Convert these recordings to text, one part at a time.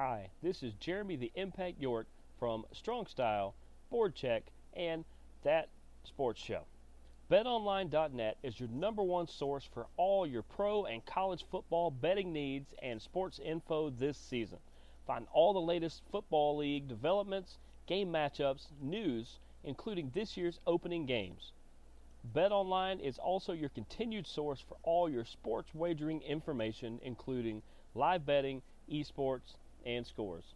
Hi, this is Jeremy the Impact York from Strong Style, Board Check, and That Sports Show. BetOnline.net is your number one source for all your pro and college football betting needs and sports info this season. Find all the latest football league developments, game matchups, news, including this year's opening games. BetOnline is also your continued source for all your sports wagering information, including live betting, esports, and scores.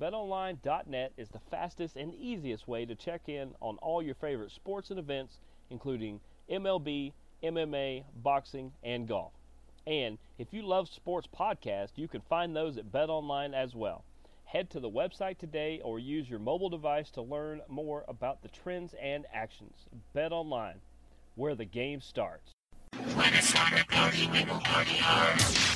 BetOnline.net is the fastest and easiest way to check in on all your favorite sports and events, including MLB, MMA, boxing, and golf. And if you love sports podcasts, you can find those at BetOnline as well. Head to the website today or use your mobile device to learn more about the trends and actions. BetOnline, where the game starts. When it's time to party, we will party hard.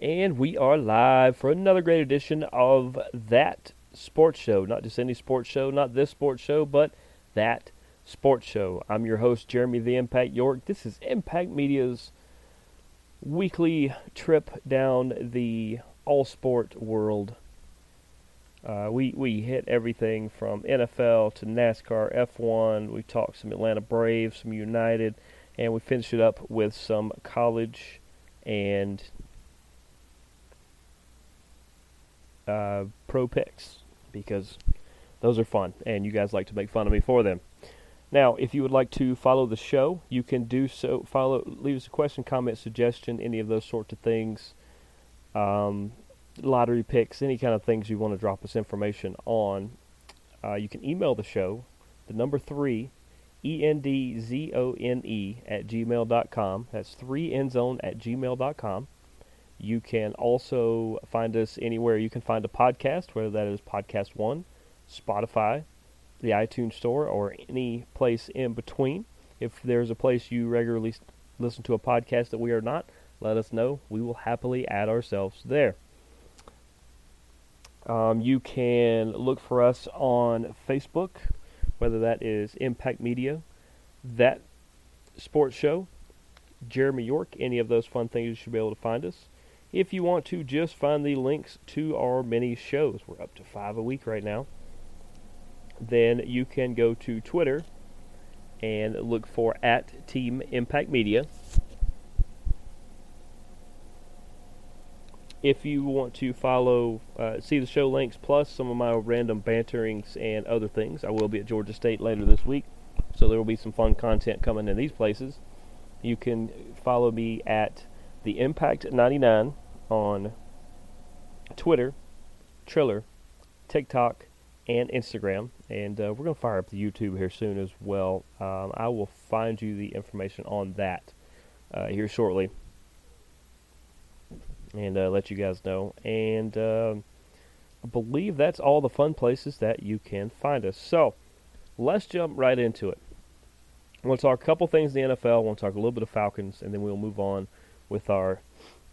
And we, are live for another great edition of that sports show. Not just any sports show, not this sports show, but that sports show. I'm your host, Jeremy the Impact York. This is Impact Media's weekly trip down the all sport world. Uh, we we hit everything from NFL to NASCAR, F1. We talked some Atlanta Braves, some United, and we finished it up with some college and uh, pro picks because those are fun and you guys like to make fun of me for them. Now, if you would like to follow the show, you can do so. Follow, leave us a question, comment, suggestion, any of those sorts of things. Um, lottery picks, any kind of things you want to drop us information on. Uh, you can email the show, the number three, E N D Z O N E at gmail.com. That's three endzone at gmail.com. You can also find us anywhere you can find a podcast, whether that is Podcast One, Spotify, the iTunes Store, or any place in between. If there's a place you regularly listen to a podcast that we are not, let us know. We will happily add ourselves there. Um, you can look for us on Facebook, whether that is Impact Media, that sports show, Jeremy York, any of those fun things, you should be able to find us. If you want to just find the links to our many shows, we're up to five a week right now, then you can go to Twitter and look for at Team Impact Media. If you want to follow, uh, see the show links plus some of my random banterings and other things, I will be at Georgia State later this week, so there will be some fun content coming in these places. You can follow me at the Impact 99 on Twitter, Triller, TikTok, and Instagram. And uh, we're going to fire up the YouTube here soon as well. Um, I will find you the information on that uh, here shortly and uh, let you guys know. And um I believe that's all the fun places that you can find us. So let's jump right into it. I want to talk a couple things in the NFL. I want to talk a little bit of Falcons, and then we'll move on with our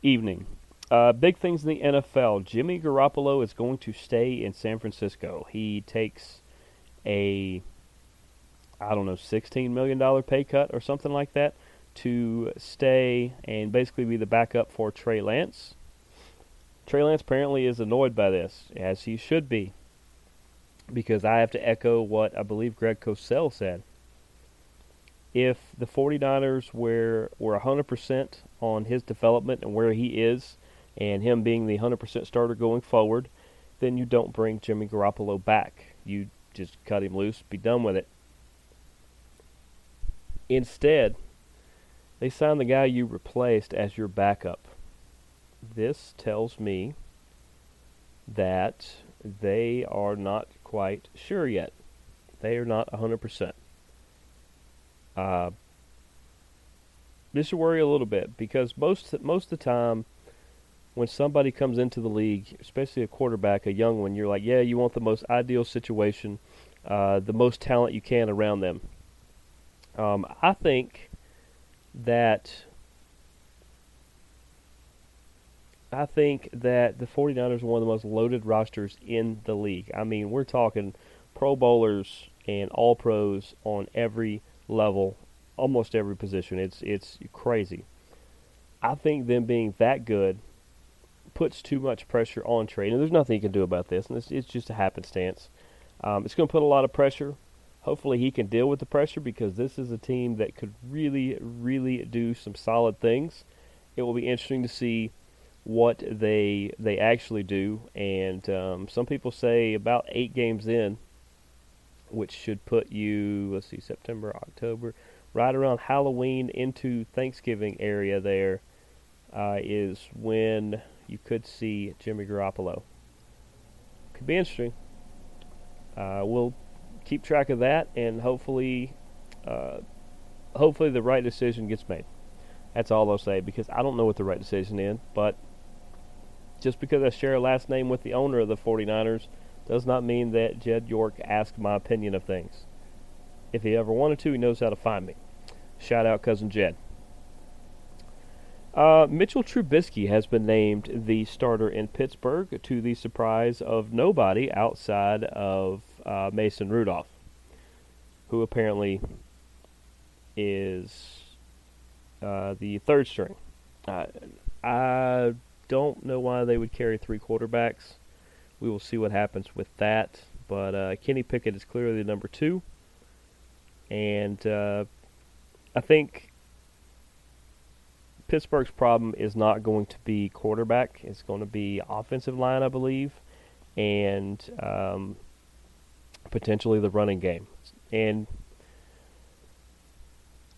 evening. Uh, big things in the NFL. Jimmy Garoppolo is going to stay in San Francisco. He takes a, I don't know, $16 million pay cut or something like that to stay and basically be the backup for Trey Lance. Trey Lance apparently is annoyed by this, as he should be, because I have to echo what I believe Greg Cosell said if the 49ers were were 100% on his development and where he is and him being the 100% starter going forward, then you don't bring Jimmy Garoppolo back. You just cut him loose, be done with it. Instead, they signed the guy you replaced as your backup. This tells me that they are not quite sure yet. They are not 100%. Uh, should worry a little bit because most most of the time, when somebody comes into the league, especially a quarterback, a young one, you're like, yeah, you want the most ideal situation uh, the most talent you can around them. Um, I think that I think that the 49ers are one of the most loaded rosters in the league. I mean, we're talking Pro Bowlers and All Pros on every level, almost every position. It's it's crazy. I think them being that good puts too much pressure on Trey, and there's nothing you can do about this, and it's, it's just a happenstance. Um, it's going to put a lot of pressure. Hopefully, he can deal with the pressure because this is a team that could really, really do some solid things. It will be interesting to see what they they actually do. And um, some people say about eight games in, which should put you let's see September October right around Halloween into Thanksgiving area there uh, is when you could see Jimmy Garoppolo. Could be interesting. Uh, we'll keep track of that, and hopefully, uh, hopefully the right decision gets made. That's all I'll say because I don't know what the right decision is, but just because I share a last name with the owner of the 49ers does not mean that Jed York asked my opinion of things. If he ever wanted to, he knows how to find me. Shout out, cousin Jed. Uh, Mitchell Trubisky has been named the starter in Pittsburgh to the surprise of nobody outside of uh, Mason Rudolph, who apparently is uh, the third string. Uh, I don't know why they would carry three quarterbacks. We will see what happens with that. But uh, Kenny Pickett is clearly the number two. And uh, I think Pittsburgh's problem is not going to be quarterback. It's going to be offensive line, I believe, and um, potentially the running game. And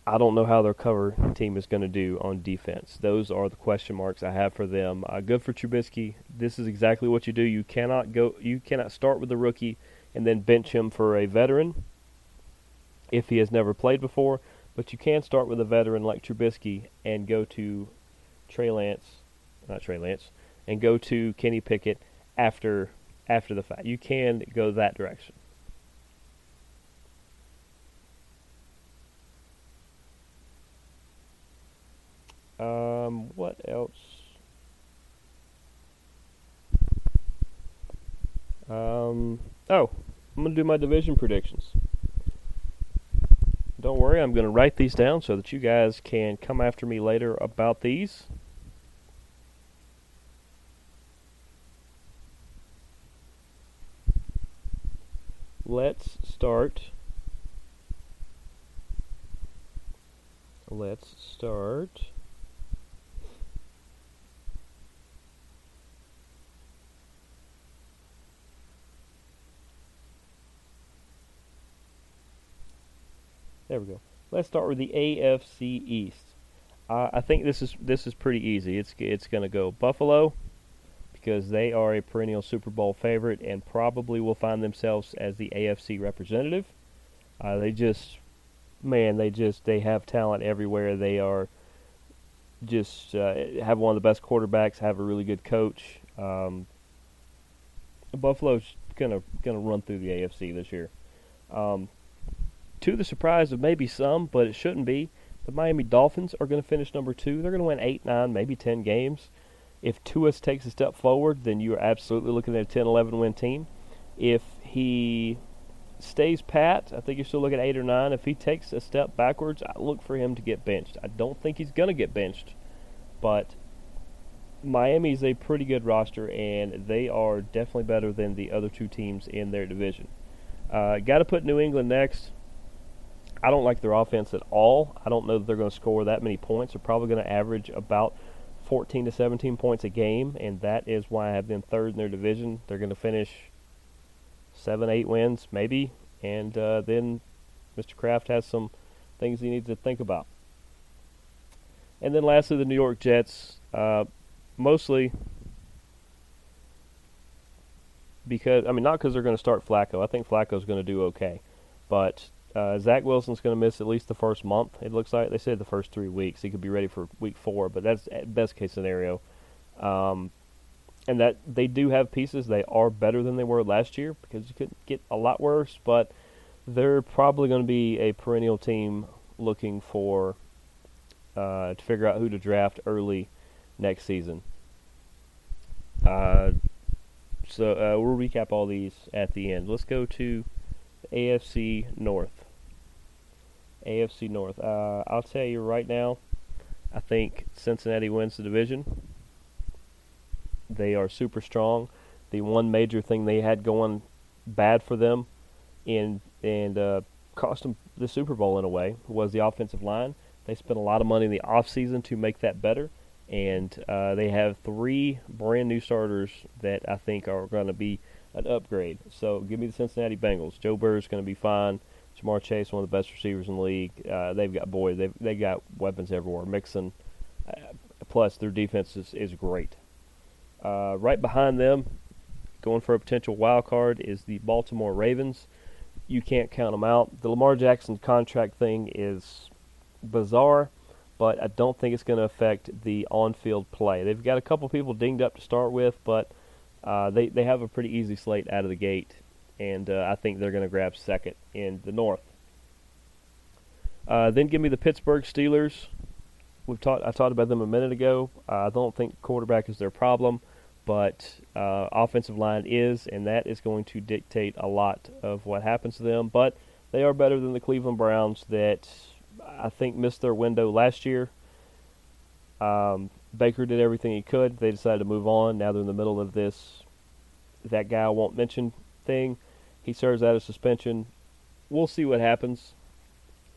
I don't know how their cover team is going to do on defense. Those are the question marks I have for them. Uh, good for Trubisky. This is exactly what you do. You cannot go. You cannot start with a rookie and then bench him for a veteran if he has never played before. But you can start with a veteran like Trubisky and go to Trey Lance, not Trey Lance, and go to Kenny Pickett after after the fact. You can go that direction. Um, what else? Um, oh, I'm going to do my division predictions. Don't worry, I'm going to write these down so that you guys can come after me later about these. Let's start. Let's start. There we go. Let's start with the AFC East. Uh, I think this is this is pretty easy. It's it's going to go Buffalo because they are a perennial Super Bowl favorite and probably will find themselves as the AFC representative. Uh, they just, man, they just they have talent everywhere. They are just uh, have one of the best quarterbacks, have a really good coach. Um, Buffalo's gonna gonna run through the AFC this year. Um, to the surprise of maybe some, but it shouldn't be, the Miami Dolphins are going to finish number two. They're going to win eight, nine, maybe ten games. If Tua takes a step forward, then you are absolutely looking at a 10, 11 win team. If he stays pat, I think you're still looking at eight or nine. If he takes a step backwards, I look for him to get benched. I don't think he's going to get benched, but Miami is a pretty good roster, and they are definitely better than the other two teams in their division. Uh, Got to put New England next. I don't like their offense at all. I don't know that they're going to score that many points. They're probably going to average about 14 to 17 points a game, and that is why I have them third in their division. They're going to finish seven, eight wins, maybe, and uh, then Mr. Kraft has some things he needs to think about. And then lastly, the New York Jets, uh, mostly because I mean not because they're going to start Flacco. I think Flacco's going to do okay, but uh, Zach Wilson's going to miss at least the first month. It looks like they said the first three weeks. He could be ready for week four, but that's best case scenario. Um, and that they do have pieces. They are better than they were last year because you could get a lot worse, but they're probably going to be a perennial team looking for uh, to figure out who to draft early next season. Uh, so uh, we'll recap all these at the end. Let's go to AFC North. AFC North. Uh, I'll tell you right now, I think Cincinnati wins the division. They are super strong. The one major thing they had going bad for them in and uh, cost them the Super Bowl in a way was the offensive line. They spent a lot of money in the offseason to make that better, and uh, they have three brand new starters that I think are going to be an upgrade. So give me the Cincinnati Bengals. Joe Burrow is going to be fine. Ja'Marr Chase, one of the best receivers in the league. Uh, they've got boy, they've they got weapons everywhere. Mixon, uh, plus their defense is, is great. Uh, right behind them, going for a potential wild card, is the Baltimore Ravens. You can't count them out. The Lamar Jackson contract thing is bizarre, but I don't think it's going to affect the on-field play. They've got a couple people dinged up to start with, but uh, they they have a pretty easy slate out of the gate, and uh, I think they're going to grab second in the North. Uh, then give me the Pittsburgh Steelers. We've talked. I talked about them a minute ago. I don't think quarterback is their problem, but uh, offensive line is, and that is going to dictate a lot of what happens to them. But they are better than the Cleveland Browns, that I think missed their window last year. Um, Baker did everything he could. They decided to move on. Now they're in the middle of this that guy I won't mention thing. He serves out a suspension. We'll see what happens.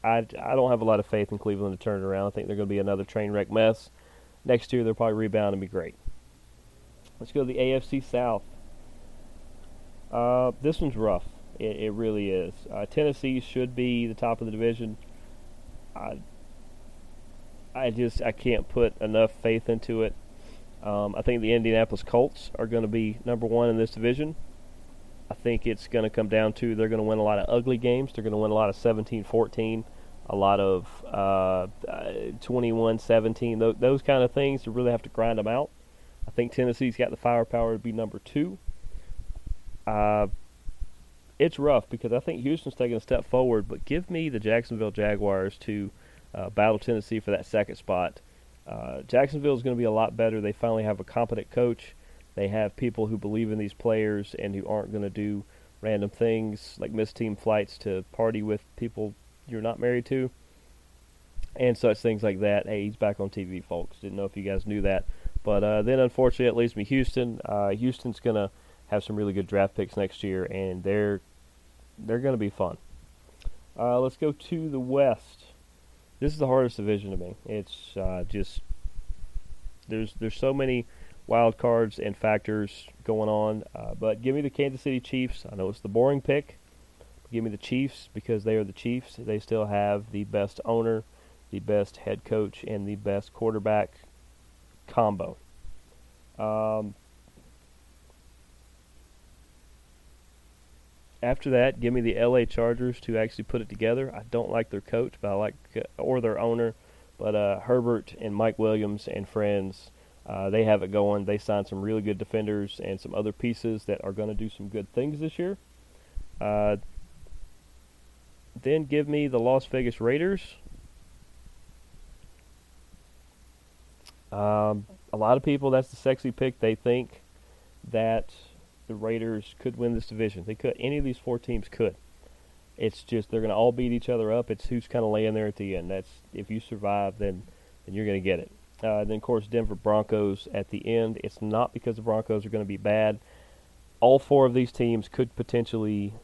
I, I don't have a lot of faith in Cleveland to turn it around. I think they're going to be another train wreck mess. Next year, they'll probably rebound and be great. Let's go to the AFC South. Uh, this one's rough. It, it really is. Uh, Tennessee should be the top of the division. I, I just I can't put enough faith into it. Um, I think the Indianapolis Colts are going to be number one in this division. I think it's going to come down to they're going to win a lot of ugly games. They're going to win a lot of 17-14, a lot of uh, 21-17, those, those kind of things. You really have to grind them out. I think Tennessee's got the firepower to be number two. Uh, it's rough because I think Houston's taking a step forward, but give me the Jacksonville Jaguars to uh, battle Tennessee for that second spot. Uh, Jacksonville is going to be a lot better. They finally have a competent coach. They have people who believe in these players and who aren't going to do random things like miss team flights to party with people you're not married to and such things like that. Hey, he's back on TV, folks. Didn't know if you guys knew that. But uh, then, unfortunately, it leaves me Houston. Uh, Houston's going to have some really good draft picks next year, and they're they're going to be fun. Uh, let's go to the West. This is the hardest division to me. It's uh, just there's there's so many wild cards and factors going on. Uh, but give me the Kansas City Chiefs. I know it's the boring pick. Give me the Chiefs because they are the Chiefs. They still have the best owner, the best head coach, and the best quarterback combo. Um, after that, give me the LA Chargers to actually put it together. I don't like their coach, but I like uh, or their owner, but uh, Herbert and Mike Williams and friends, uh, they have it going. They signed some really good defenders and some other pieces that are going to do some good things this year. Uh, then give me the Las Vegas Raiders. Um, a lot of people, that's the sexy pick. They think that the Raiders could win this division. They could. Any of these four teams could. It's just they're going to all beat each other up. It's who's kind of laying there at the end. That's if you survive, then then you're going to get it. Uh, then of course Denver Broncos at the end. It's not because the Broncos are going to be bad. All four of these teams could potentially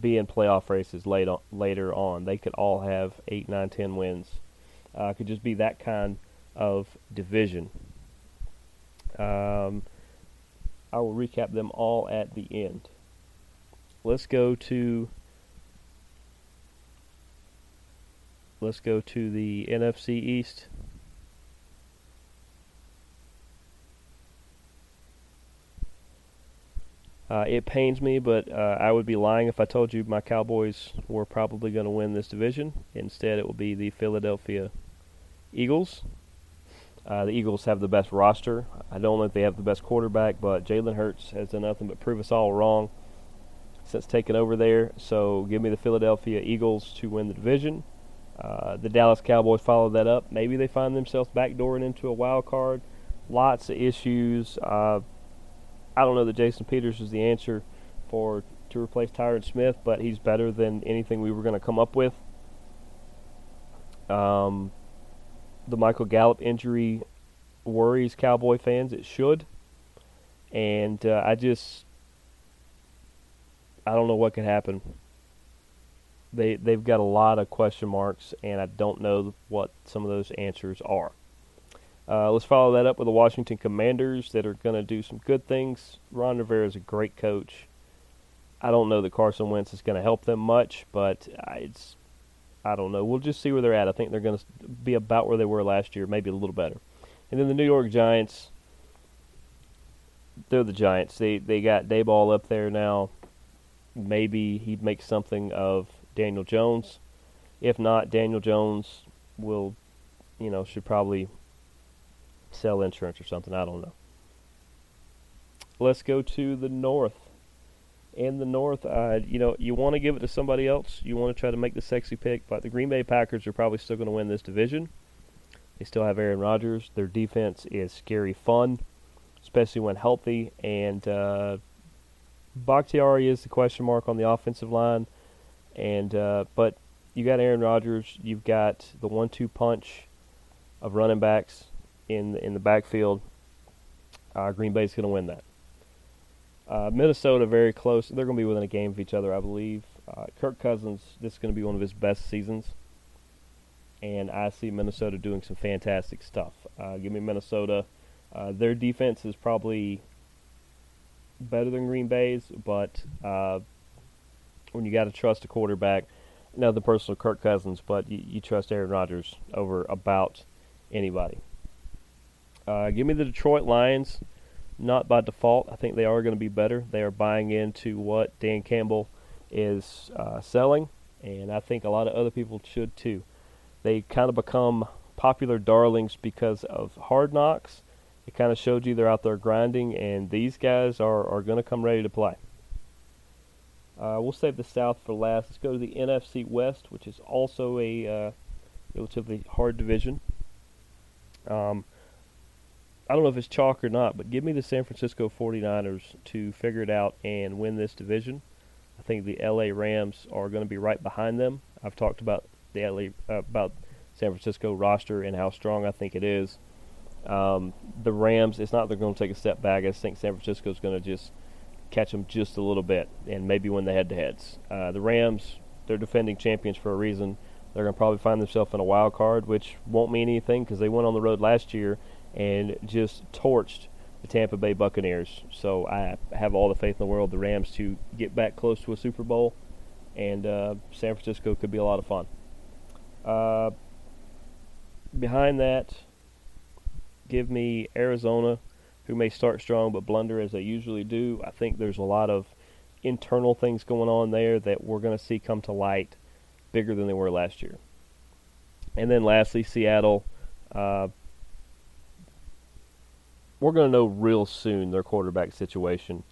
be in playoff races late on, later on. They could all have eight, nine, ten wins. Uh, could just be that kind of division. Um, I will recap them all at the end. Let's go to let's go to the NFC East. Uh, it pains me, but uh, I would be lying if I told you my Cowboys were probably going to win this division. Instead, it will be the Philadelphia Eagles. Uh, the Eagles have the best roster. I don't know if they have the best quarterback, but Jalen Hurts has done nothing but prove us all wrong since taking over there. So give me the Philadelphia Eagles to win the division. Uh, the Dallas Cowboys follow that up. Maybe they find themselves backdooring into a wild card. Lots of issues. I don't know that Jason Peters is the answer for to replace Tyron Smith, but he's better than anything we were going to come up with. Um, the Michael Gallup injury worries Cowboy fans. It should, and uh, I just I don't know what could happen. They they've got a lot of question marks, and I don't know what some of those answers are. Uh, let's follow that up with the Washington Commanders that are going to do some good things. Ron Rivera is a great coach. I don't know that Carson Wentz is going to help them much, but it's I don't know. We'll just see where they're at. I think they're going to be about where they were last year, maybe a little better. And then the New York Giants, they're the Giants. They they got Daboll up there now. Maybe he makes something of Daniel Jones. If not, Daniel Jones will, you know, should probably sell insurance or something. I don't know. Let's go to the North in the North, uh, you know, you want to give it to somebody else. You want to try to make the sexy pick, but the Green Bay Packers are probably still going to win this division. They still have Aaron Rodgers. Their defense is scary fun, especially when healthy. And uh, Bakhtiari is the question mark on the offensive line. And uh, but you got Aaron Rodgers. You've got the one-two punch of running backs in the, in the backfield. Uh, Green Bay's going to win that. Uh, Minnesota very close. They're going to be within a game of each other, I believe. Uh, Kirk Cousins, this is going to be one of his best seasons, and I see Minnesota doing some fantastic stuff. Uh, give me Minnesota. Uh, their defense is probably better than Green Bay's, but uh, when you got to trust a quarterback, now the personal Kirk Cousins, but you, you, trust Aaron Rodgers over about anybody. Uh, give me the Detroit Lions not by default. I think they are going to be better. They are buying into what Dan Campbell is uh, selling, and I think a lot of other people should too. They kind of become popular darlings because of hard knocks. It kind of showed you they're out there grinding, and these guys are, are going to come ready to play. Uh, we'll save the South for last. Let's go to the NFC West, which is also a uh, relatively hard division. Um, I don't know if it's chalk or not, but give me the San Francisco 49ers to figure it out and win this division. I think the LA Rams are going to be right behind them. I've talked about the LA uh, about San Francisco roster and how strong I think it is. Um, the Rams, it's not they're going to take a step back. I think San Francisco is going to just catch them just a little bit and maybe win the head-to-heads. Uh, the Rams, they're defending champions for a reason. They're going to probably find themselves in a wild card, which won't mean anything because they went on the road last year and just torched the Tampa Bay Buccaneers. So I have all the faith in the world the Rams to get back close to a Super Bowl, and uh, San Francisco could be a lot of fun. Uh, behind that, give me Arizona, who may start strong but blunder as they usually do. I think there's a lot of internal things going on there that we're going to see come to light bigger than they were last year. And then lastly, Seattle. Uh, we're going to know real soon their quarterback situation.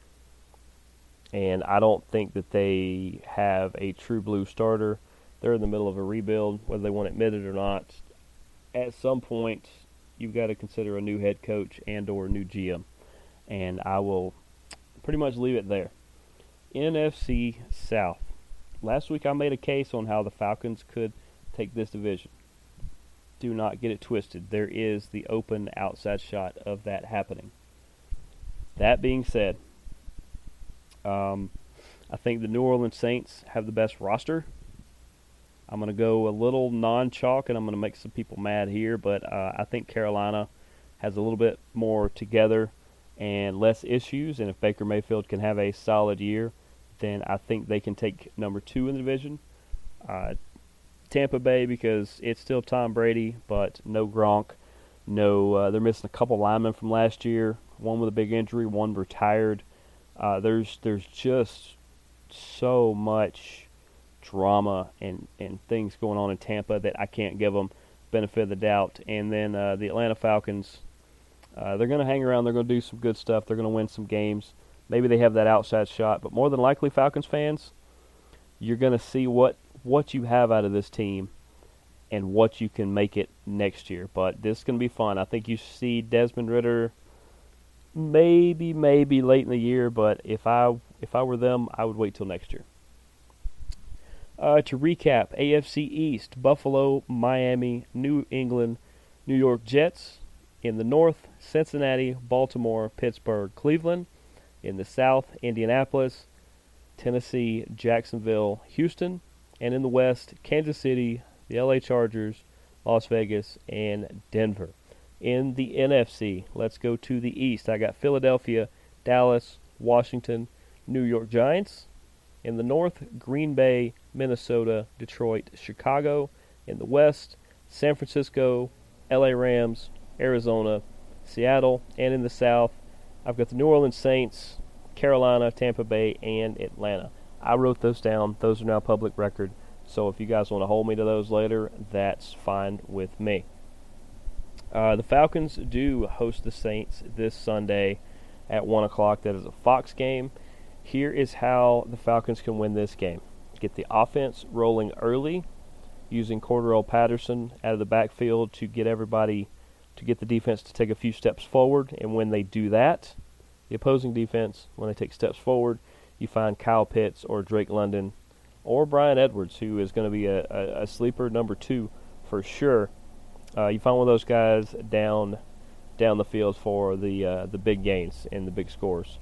And I don't think that they have a true blue starter. They're in the middle of a rebuild, whether they want to admit it or not. At some point, you've got to consider a new head coach and or a new GM. And I will pretty much leave it there. NFC South. Last week I made a case on how the Falcons could take this division do not get it twisted. There is the open outside shot of that happening. That being said, um, I think the New Orleans Saints have the best roster. I'm going to go a little non chalk and I'm going to make some people mad here, but uh, I think Carolina has a little bit more together and less issues. And if Baker Mayfield can have a solid year, then I think they can take number two in the division. Uh, Tampa Bay because it's still Tom Brady, but no Gronk. No, uh, they're missing a couple linemen from last year. One with a big injury, one retired. Uh, there's there's just so much drama and, and things going on in Tampa that I can't give them. benefit of the doubt. And then uh, the Atlanta Falcons, uh, they're going to hang around. They're going to do some good stuff. They're going to win some games. Maybe they have that outside shot, but more than likely, Falcons fans, you're going to see what what you have out of this team and what you can make it next year. But this is going to be fun. I think you see Desmond Ridder maybe maybe late in the year, but if I if I were them, I would wait till next year. Uh, to recap, AFC East: Buffalo, Miami, New England, New York Jets. In the North, Cincinnati, Baltimore, Pittsburgh, Cleveland. In the South, Indianapolis, Tennessee, Jacksonville, Houston. And in the West, Kansas City, the LA Chargers, Las Vegas, and Denver. In the NFC, let's go to the East. I got Philadelphia, Dallas, Washington, New York Giants. In the North, Green Bay, Minnesota, Detroit, Chicago. In the West, San Francisco, LA Rams, Arizona, Seattle. And in the South, I've got the New Orleans Saints, Carolina, Tampa Bay, and Atlanta. I wrote those down. Those are now public record. So if you guys want to hold me to those later, that's fine with me. Uh, the Falcons do host the Saints this Sunday at 1 o'clock. That is a Fox game. Here is how the Falcons can win this game get the offense rolling early using Cordarrelle Patterson out of the backfield to get everybody to get the defense to take a few steps forward. And when they do that, the opposing defense, when they take steps forward, you find Kyle Pitts or Drake London or Bryan Edwards, who is going to be a, a, a, sleeper number two for sure. Uh, you find one of those guys down down the field for the uh, the big gains and the big scores.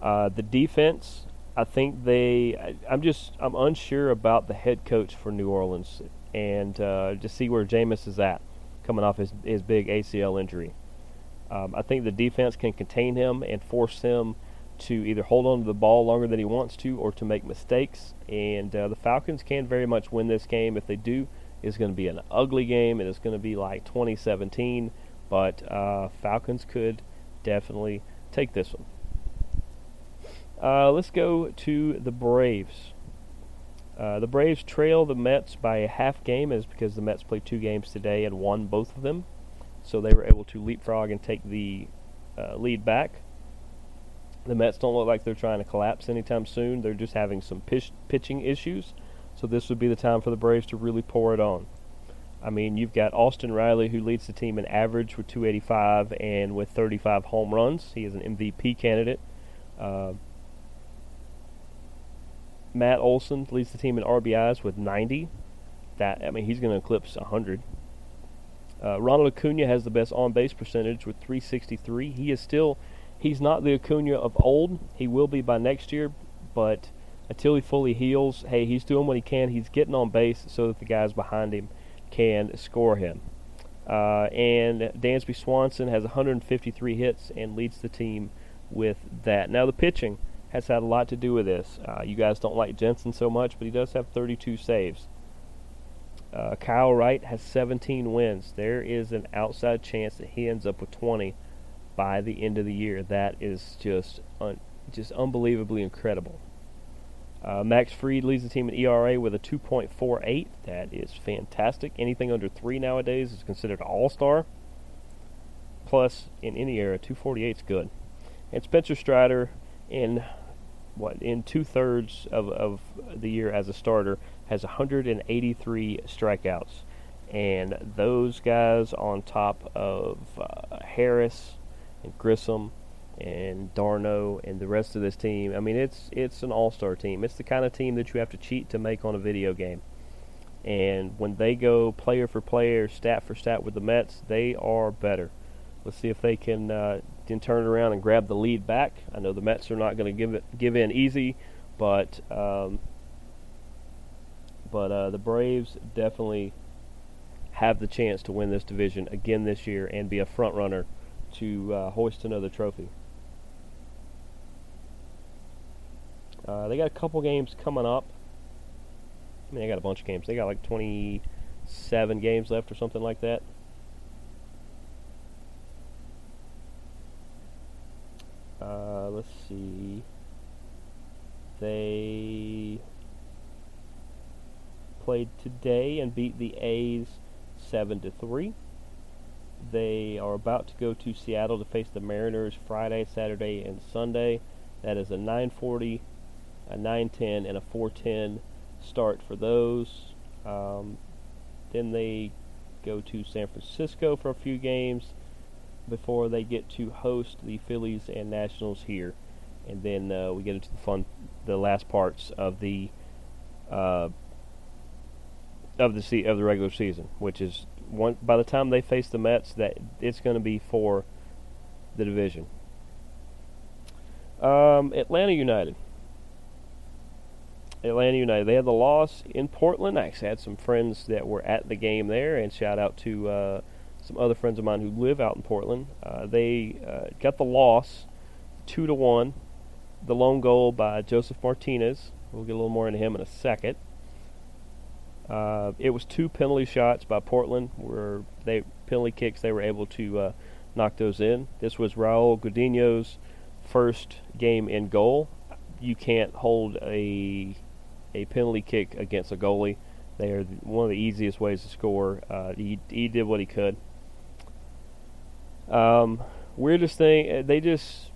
Uh, the defense, I think they. I, am just I'm unsure about the head coach for New Orleans and uh, to see where Jameis is at coming off his his big ACL injury. Um, I think the defense can contain him and force him to either hold on to the ball longer than he wants to or to make mistakes. And uh, the Falcons can very much win this game. If they do, it's going to be an ugly game and it's going to be like 2017. But uh, Falcons could definitely take this one. Uh, let's go to the Braves. Uh, the Braves trail the Mets by a half game, is because the Mets played two games today and won both of them, so they were able to leapfrog and take the uh, lead back. The Mets don't look like they're trying to collapse anytime soon. They're just having some pitch, pitching issues, so this would be the time for the Braves to really pour it on. I mean, you've got Austin Riley, who leads the team in average with 285 and with 35 home runs. He is an MVP candidate. Uh, Matt Olson leads the team in RBIs with 90. That I mean, he's going to eclipse 100. Uh, Ronald Acuna has the best on base percentage with 363. He is still, he's not the Acuna of old. He will be by next year, but until he fully heals, hey, he's doing what he can. He's getting on base so that the guys behind him can score him. Uh, and Dansby Swanson has 153 hits and leads the team with that. Now the pitching has had a lot to do with this. Uh, you guys don't like Jansen so much, but he does have 32 saves. Uh, Kyle Wright has 17 wins. There is an outside chance that he ends up with 20 by the end of the year. That is just un- just unbelievably incredible. Uh, Max Fried leads the team in ERA with a 2.48. That is fantastic. Anything under three nowadays is considered all-star. Plus, in any era, 248 is good. And Spencer Strider in what in two thirds of, of the year as a starter has 183 strikeouts, and those guys on top of uh, Harris and Grissom and d'Arnaud and the rest of this team. I mean, it's it's an all-star team. It's the kind of team that you have to cheat to make on a video game. And when they go player for player, stat for stat with the Mets, they are better. Let's see if they can uh, can turn it around and grab the lead back. I know the Mets are not going to give it give in easy, but um, but uh, the Braves definitely have the chance to win this division again this year and be a front runner to uh, hoist another trophy. Uh, they got a couple games coming up. I mean, they got a bunch of games. They got like 27 games left or something like that. Uh, let's see. They played today and beat the A's seven to three. They are about to go to Seattle to face the Mariners Friday, Saturday, and Sunday. That is a 9:40, a 9:10, and a 4:10 start for those. Um, then they go to San Francisco for a few games before they get to host the Phillies and Nationals here, and then uh, we get into the fun, the last parts of the uh, of the se- of the regular season, which is one. By the time they face the Mets, that it's going to be for the division. Um, Atlanta United. Atlanta United. They had the loss in Portland. I actually had some friends that were at the game there, and shout out to uh, some other friends of mine who live out in Portland. Uh, they uh, got the loss, two to one. The lone goal by Josef Martinez. We'll get a little more into him in a second. Uh, it was two penalty shots by Portland, where they penalty kicks. They were able to uh, knock those in. This was Raul Gudiño's first game in goal. You can't hold a a penalty kick against a goalie. They are one of the easiest ways to score. Uh, he he did what he could. Um, weirdest thing, uh, they just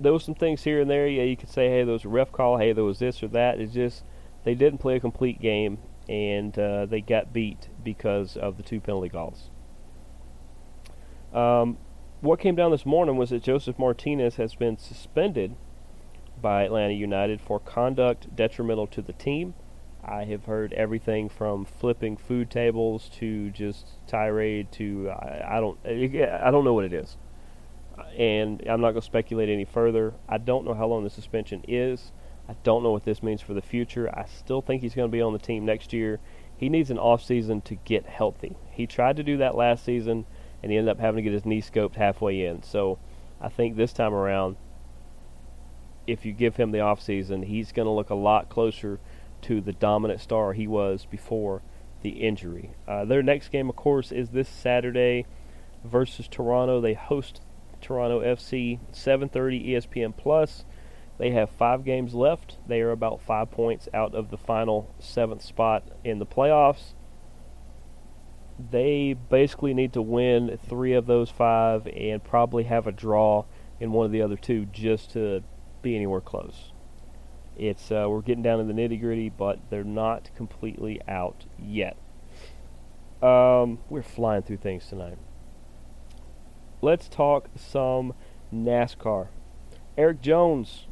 there was some things here and there. Yeah, you could say, hey, there was a ref call. Hey, there was this or that. It's just they didn't play a complete game, and uh, they got beat because of the two penalty calls. Um, what came down this morning was that Josef Martinez has been suspended by Atlanta United for conduct detrimental to the team. I have heard everything from flipping food tables to just tirade to I, I don't I don't know what it is, and I'm not going to speculate any further. I don't know how long the suspension is. I don't know what this means for the future. I still think he's going to be on the team next year. He needs an off season to get healthy. He tried to do that last season, and he ended up having to get his knee scoped halfway in. So I think this time around, if you give him the off season, he's going to look a lot closer to the dominant star he was before the injury. Uh, their next game, of course, is this Saturday versus Toronto. They host Toronto FC 7:30 ESPN Plus. They have five games left. They are about five points out of the final seventh spot in the playoffs. They basically need to win three of those five and probably have a draw in one of the other two just to be anywhere close. It's uh, we're getting down to the nitty gritty, but they're not completely out yet. Um, we're flying through things tonight. Let's talk some NASCAR. Erik Jones,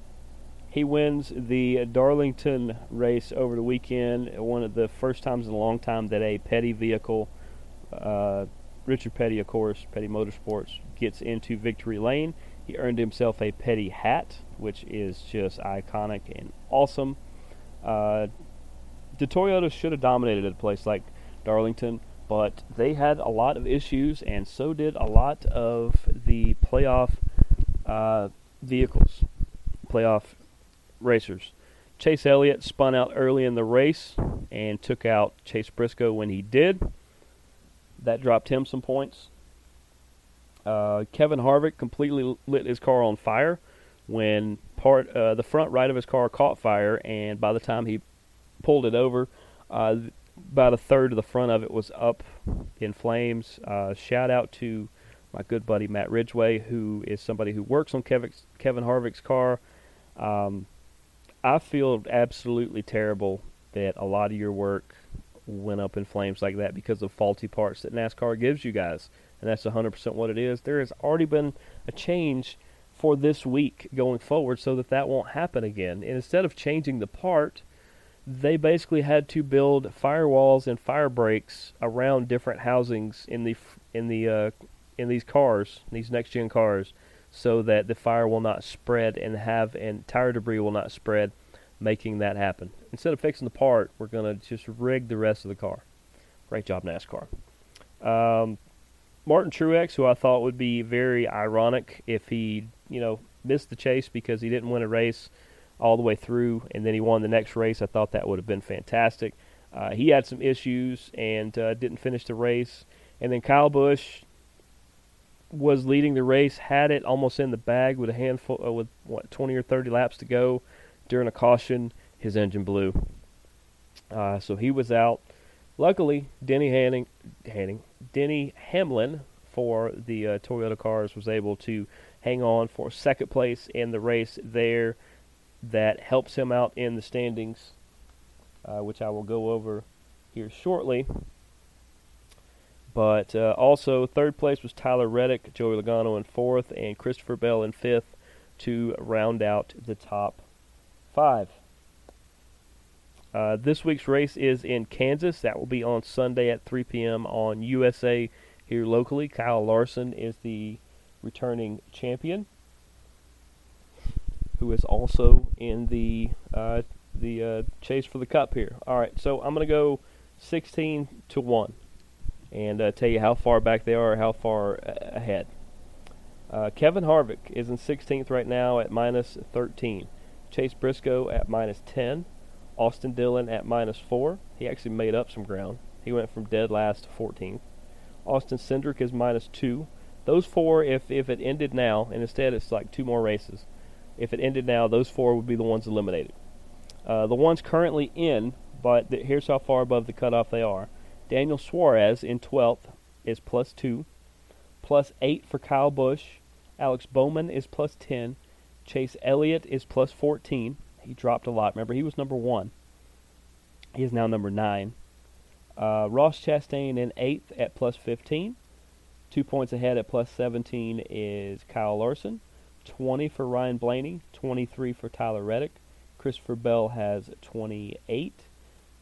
he wins the Darlington race over the weekend. One of the first times in a long time that a Petty vehicle, uh, Richard Petty, of course, Petty Motorsports, gets into victory lane. He earned himself a Petty hat, which is just iconic and awesome. Uh, the Toyotas should have dominated at a place like Darlington, but they had a lot of issues, and so did a lot of the playoff uh, vehicles, playoff racers. Chase Elliott spun out early in the race and took out Chase Briscoe when he did. That dropped him some points. Uh, Kevin Harvick completely lit his car on fire when part uh, the front right of his car caught fire, and by the time he pulled it over, uh, about a third of the front of it was up in flames. Uh, shout out to my good buddy Matt Ridgway, who is somebody who works on Kevin, Kevin Harvick's car. Um, I feel absolutely terrible that a lot of your work went up in flames like that because of faulty parts that NASCAR gives you guys. And that's 100% what it is. There has already been a change for this week going forward so that that won't happen again. And instead of changing the part, they basically had to build firewalls and fire breaks around different housings in the in the uh, in these cars, these next gen cars, so that the fire will not spread and have and tire debris will not spread, making that happen. Instead of fixing the part, we're going to just rig the rest of the car. Great job, NASCAR. Um, Martin Truex, who I thought would be very ironic if he, you know, missed the chase because he didn't win a race all the way through, and then he won the next race. I thought that would have been fantastic. Uh, he had some issues and uh, didn't finish the race. And then Kyle Busch was leading the race, had it almost in the bag with a handful, uh, with what 20 or 30 laps to go. During a caution, his engine blew, uh, so he was out. Luckily, Denny Hanning, Hanning, Denny Hamlin for the uh, Toyota cars was able to hang on for second place in the race there. That helps him out in the standings, uh, which I will go over here shortly. But uh, also, third place was Tyler Reddick, Joey Logano in fourth, and Christopher Bell in fifth to round out the top five. Uh, this week's race is in Kansas. That will be on Sunday at 3 p.m. on USA here locally. Kyle Larson is the returning champion, who is also in the uh, the uh, chase for the cup here. All right, so I'm going to go 16 to one, and uh, tell you how far back they are, how far ahead. Uh, Kevin Harvick is in 16th right now at minus 13. Chase Briscoe at minus 10. Austin Dillon at minus 4. He actually made up some ground. He went from dead last to 14th. Austin Cindric is minus 2. Those four, if, if it ended now, and instead it's like two more races, if it ended now, those four would be the ones eliminated. Uh, the ones currently in, but th- here's how far above the cutoff they are. Daniel Suarez in 12th is plus 2. Plus 8 for Kyle Busch. Alex Bowman is plus 10. Chase Elliott is plus 14. He dropped a lot. Remember, he was number one. He is now number nine. Uh, Ross Chastain in eighth at plus 15. Two points ahead at plus 17 is Kyle Larson. 20 for Ryan Blaney. 23 for Tyler Reddick. Christopher Bell has 28.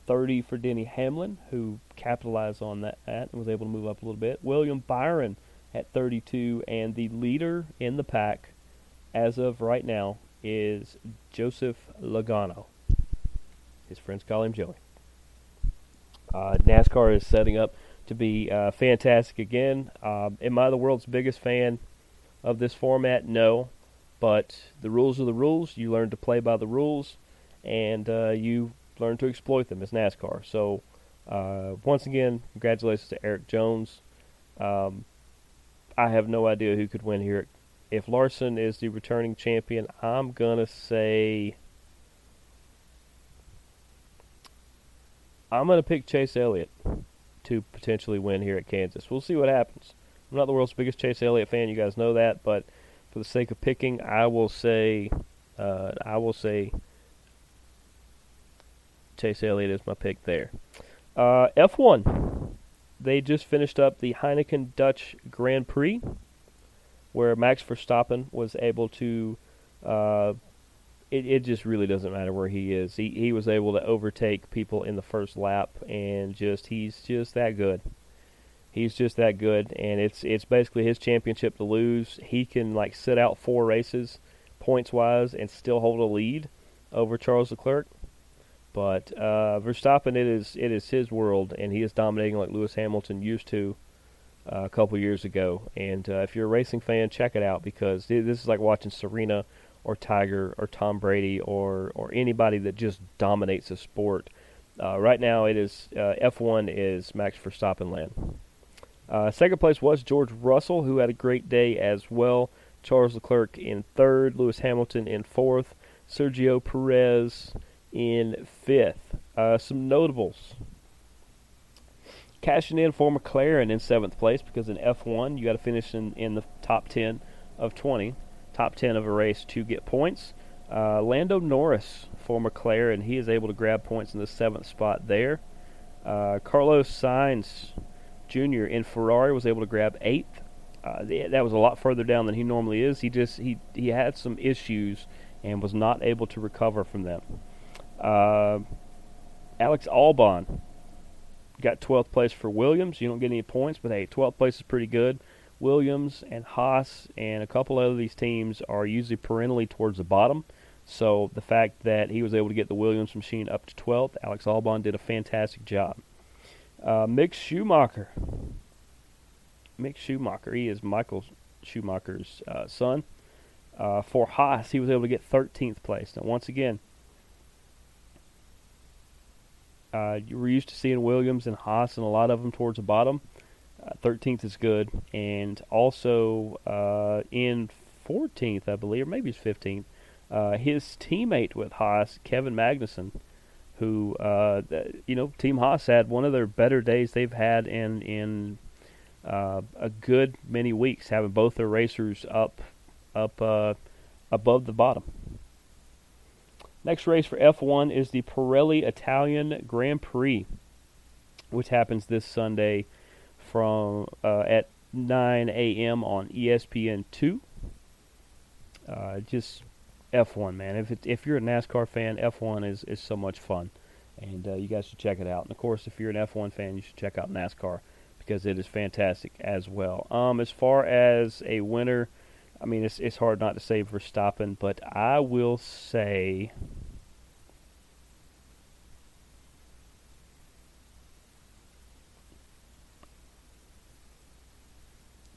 30 for Denny Hamlin, who capitalized on that and was able to move up a little bit. William Byron at 32, and the leader in the pack as of right now is Joseph Logano. His friends call him Joey. Uh, NASCAR is setting up to be uh, fantastic again. Uh, am I the world's biggest fan of this format? No. But the rules are the rules. You learn to play by the rules, and uh, you learn to exploit them as NASCAR. So, uh, once again, congratulations to Erik Jones. Um, I have no idea who could win here. If Larson is the returning champion, I'm gonna say I'm gonna pick Chase Elliott to potentially win here at Kansas. We'll see what happens. I'm not the world's biggest Chase Elliott fan, you guys know that, but for the sake of picking, I will say uh, I will say Chase Elliott is my pick there. Uh, F1 they just finished up the Heineken Dutch Grand Prix, where Max Verstappen was able to. Uh, it, it just really doesn't matter where he is. He he was able to overtake people in the first lap, and just he's just that good. He's just that good, and it's it's basically his championship to lose. He can like sit out four races, points wise, and still hold a lead over Charles Leclerc. But uh, Verstappen, it is it is his world, and he is dominating like Lewis Hamilton used to uh, a couple years ago. And uh, if you're a racing fan, check it out because this is like watching Serena or Tiger or Tom Brady or or anybody that just dominates a sport. Uh, right now, it is uh, F1 is Max Verstappen land. Uh, second place was George Russell, who had a great day as well. Charles Leclerc in third, Lewis Hamilton in fourth, Sergio Perez in fifth. Uh, some notables. Cashing in for McLaren in seventh place because in F1 you got to finish in, in the top 10 of 20, top 10 of a race to get points. Uh, Lando Norris for McLaren, he is able to grab points in the seventh spot there. Uh, Carlos Sainz Jr. in Ferrari was able to grab eighth. Uh, that was a lot further down than he normally is. He just he he had some issues and was not able to recover from them. Uh, Alex Albon got 12th place for Williams. You don't get any points, but hey, 12th place is pretty good. Williams and Haas and a couple of these teams are usually perennially towards the bottom. So the fact that he was able to get the Williams machine up to 12th, Alex Albon did a fantastic job. Uh, Mick Schumacher. Mick Schumacher, he is Michael Schumacher's uh, son. Uh, for Haas, he was able to get 13th place. Now, once again, uh, we're used to seeing Williams and Haas and a lot of them towards the bottom. Uh, 13th is good, and also uh, in 14th, I believe, or maybe it's 15th. Uh, his teammate with Haas, Kevin Magnussen, who, uh, you know, Team Haas had one of their better days they've had in in a good many weeks, having both their racers up up above the bottom. Next race for F1 is the Pirelli Italian Grand Prix, which happens this Sunday from uh, at 9 a.m. on ESPN2. Uh, just F1, man. If it, if you're a NASCAR fan, F1 is, is so much fun, and uh, you guys should check it out. And of course, if you're an F1 fan, you should check out NASCAR because it is fantastic as well. Um, as far as a winner, I mean, it's it's hard not to say Verstappen, but I will say.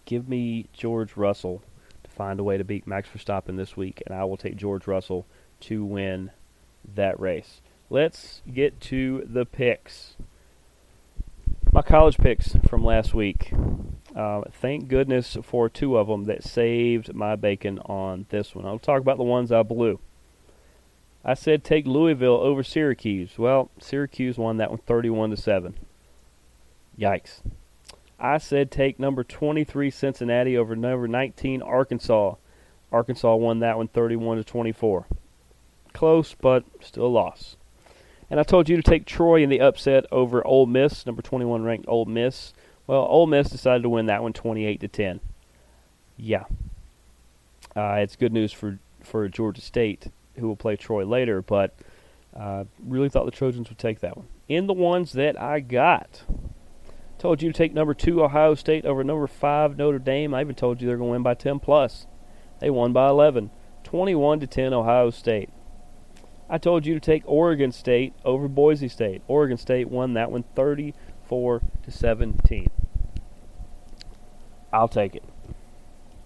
Give me George Russell to find a way to beat Max Verstappen this week, and I will take George Russell to win that race. Let's get to the picks. My college picks from last week. Uh, thank goodness for two of them that saved my bacon on this one. I'll talk about the ones I blew. I said take Louisville over Syracuse. Well, Syracuse won that one 31 to 7. Yikes. I said take number 23 Cincinnati over number 19 Arkansas. Arkansas won that one 31 to 24. Close, but still a loss. And I told you to take Troy in the upset over Ole Miss, number 21 ranked Ole Miss. Well, Ole Miss decided to win that one 28 to 10. Yeah. Uh, it's good news for for Georgia State, who will play Troy later, but uh, really thought the Trojans would take that one. In the ones that I got, told you to take number two Ohio State over number five Notre Dame. I even told you they're going to win by 10 plus. They won by 11, 21 to 10 Ohio State. I told you to take Oregon State over Boise State. Oregon State won that one 34 to 17. I'll take it.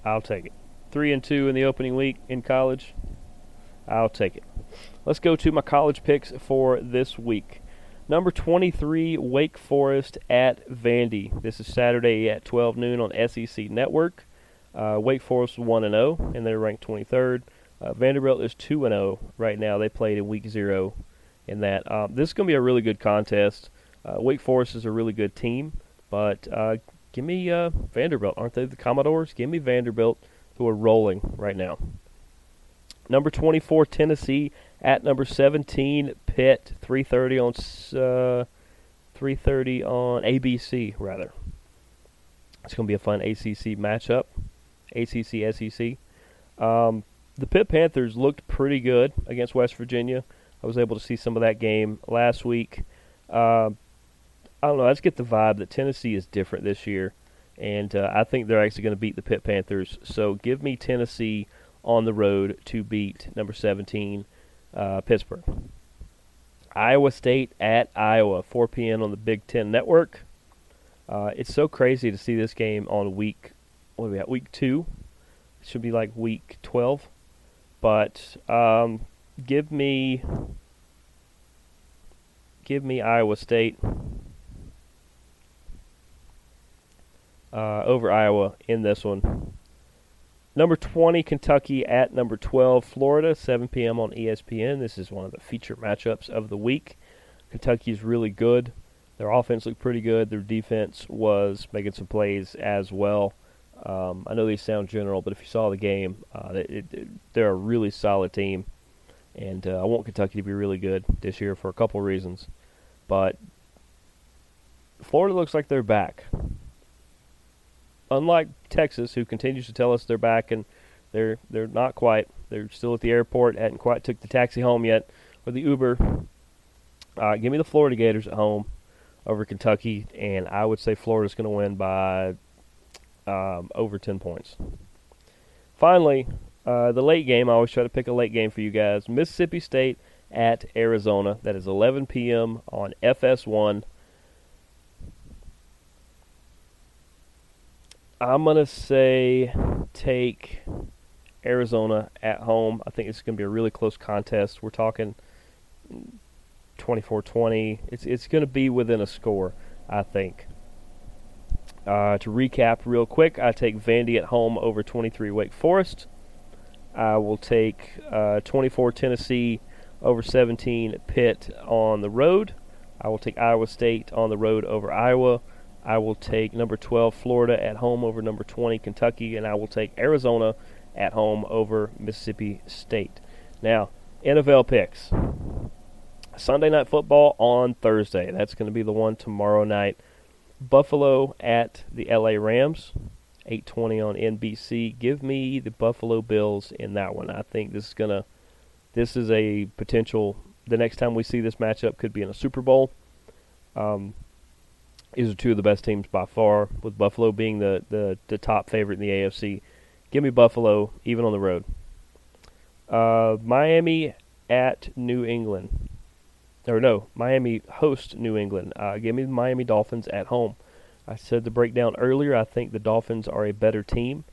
I'll take it. 3 and 2 in the opening week in college. I'll take it. Let's go to my college picks for this week. Number 23, Wake Forest at Vandy. This is Saturday at 12 noon on SEC Network. Uh, Wake Forest 1 and 0, and they're ranked 23rd. Uh, Vanderbilt is 2 and 0 right now. They played in week 0 in that. Um, this is going to be a really good contest. Uh, Wake Forest is a really good team, but uh, give me uh, Vanderbilt. Aren't they the Commodores? Give me Vanderbilt, who are rolling right now. Number 24, Tennessee at number 17, Pitt. 3:30 on uh, 3:30 on ABC rather. It's going to be a fun ACC matchup, ACC SEC. Um, the Pitt Panthers looked pretty good against West Virginia. I was able to see some of that game last week. Uh, I don't know. I just get the vibe that Tennessee is different this year, and uh, I think they're actually going to beat the Pitt Panthers. So give me Tennessee on the road to beat number 17 uh, Pittsburgh. Iowa State at Iowa, 4 p.m. on the Big Ten Network. Uh, it's so crazy to see this game on week. What are we at? Week two. It should be like week 12. But um, give me, give me Iowa State uh, over Iowa in this one. Number 20, Kentucky at number 12, Florida, 7 p.m. on ESPN. This is one of the feature matchups of the week. Kentucky is really good. Their offense looked pretty good. Their defense was making some plays as well. Um, I know these sound general, but if you saw the game, uh, it, it, they're a really solid team. And uh, I want Kentucky to be really good this year for a couple reasons. But Florida looks like they're back unlike Texas, who continues to tell us they're back and they're they're not quite. They're still at the airport, hadn't quite took the taxi home yet, or the Uber. Uh, give me the Florida Gators at home over Kentucky, and I would say Florida's going to win by um, over 10 points. Finally, uh, the late game. I always try to pick a late game for you guys. Mississippi State at Arizona. That is 11 p.m. on FS1. I'm gonna say take Arizona at home. I think it's gonna be a really close contest. We're talking 24-20. It's it's gonna be within a score. I think. Uh, to recap real quick, I take Vandy at home over 23 Wake Forest. I will take uh, 24 Tennessee over 17 Pitt on the road. I will take Iowa State on the road over Iowa. I will take number 12 Florida at home over number 20 Kentucky, and I will take Arizona at home over Mississippi State. Now, NFL picks. Sunday night football on Thursday. That's going to be the one tomorrow night. Buffalo at the LA Rams, 8:20 on NBC. Give me the Buffalo Bills in that one. I think this is going to this is a potential the next time we see this matchup could be in a Super Bowl. Um, these are two of the best teams by far, with Buffalo being the, the, the top favorite in the AFC. Give me Buffalo, even on the road. Uh, Miami at New England. Or no, Miami host New England. Uh, give me the Miami Dolphins at home. I said the breakdown earlier. I think the Dolphins are a better team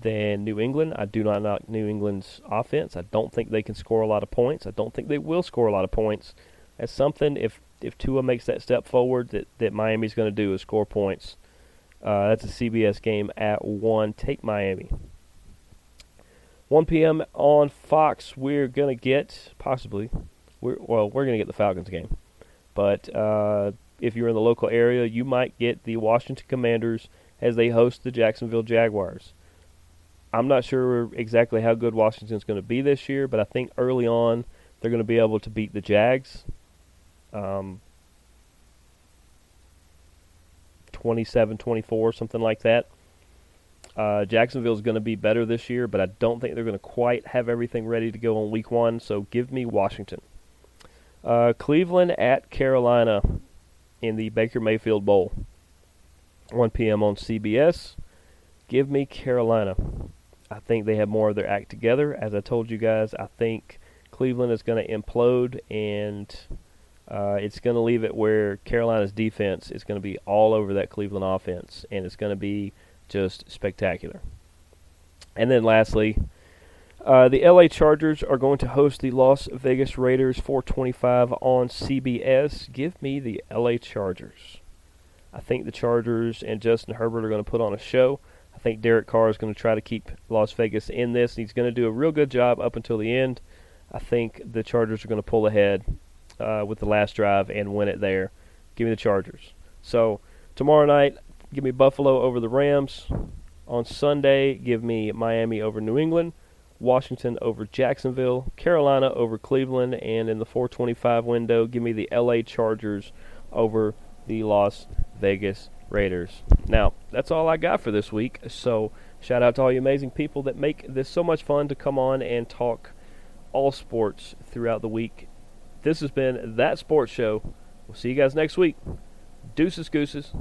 than New England. I do not knock New England's offense. I don't think they can score a lot of points. I don't think they will score a lot of points. That's something if if Tua makes that step forward that that Miami's going to do is score points. Uh, that's a CBS game at one. Take Miami. 1 p.m. on Fox. We're gonna get possibly. We're, well, we're gonna get the Falcons game, but uh, if you're in the local area, you might get the Washington Commanders as they host the Jacksonville Jaguars. I'm not sure exactly how good Washington's going to be this year, but I think early on they're going to be able to beat the Jags. Um, 27 24, something like that. Uh, Jacksonville is going to be better this year, but I don't think they're going to quite have everything ready to go on week one, so give me Washington. Uh, Cleveland at Carolina in the Baker Mayfield Bowl. 1 p.m. on CBS. Give me Carolina. I think they have more of their act together. As I told you guys, I think Cleveland is going to implode, and uh, it's going to leave it where Carolina's defense is going to be all over that Cleveland offense, and it's going to be just spectacular. And then lastly, uh, the LA Chargers are going to host the Las Vegas Raiders 425 on CBS. Give me the LA Chargers. I think the Chargers and Justin Herbert are going to put on a show I think Derek Carr is going to try to keep Las Vegas in this. And he's going to do a real good job up until the end. I think the Chargers are going to pull ahead uh, with the last drive and win it there. Give me the Chargers. So tomorrow night, give me Buffalo over the Rams. On Sunday, give me Miami over New England, Washington over Jacksonville, Carolina over Cleveland, and in the 425 window, give me the LA Chargers over the Las Vegas Raiders. Now, that's all I got for this week. So, shout out to all you amazing people that make this so much fun to come on and talk all sports throughout the week. This has been That Sports Show. We'll see you guys next week. Deuces, gooses.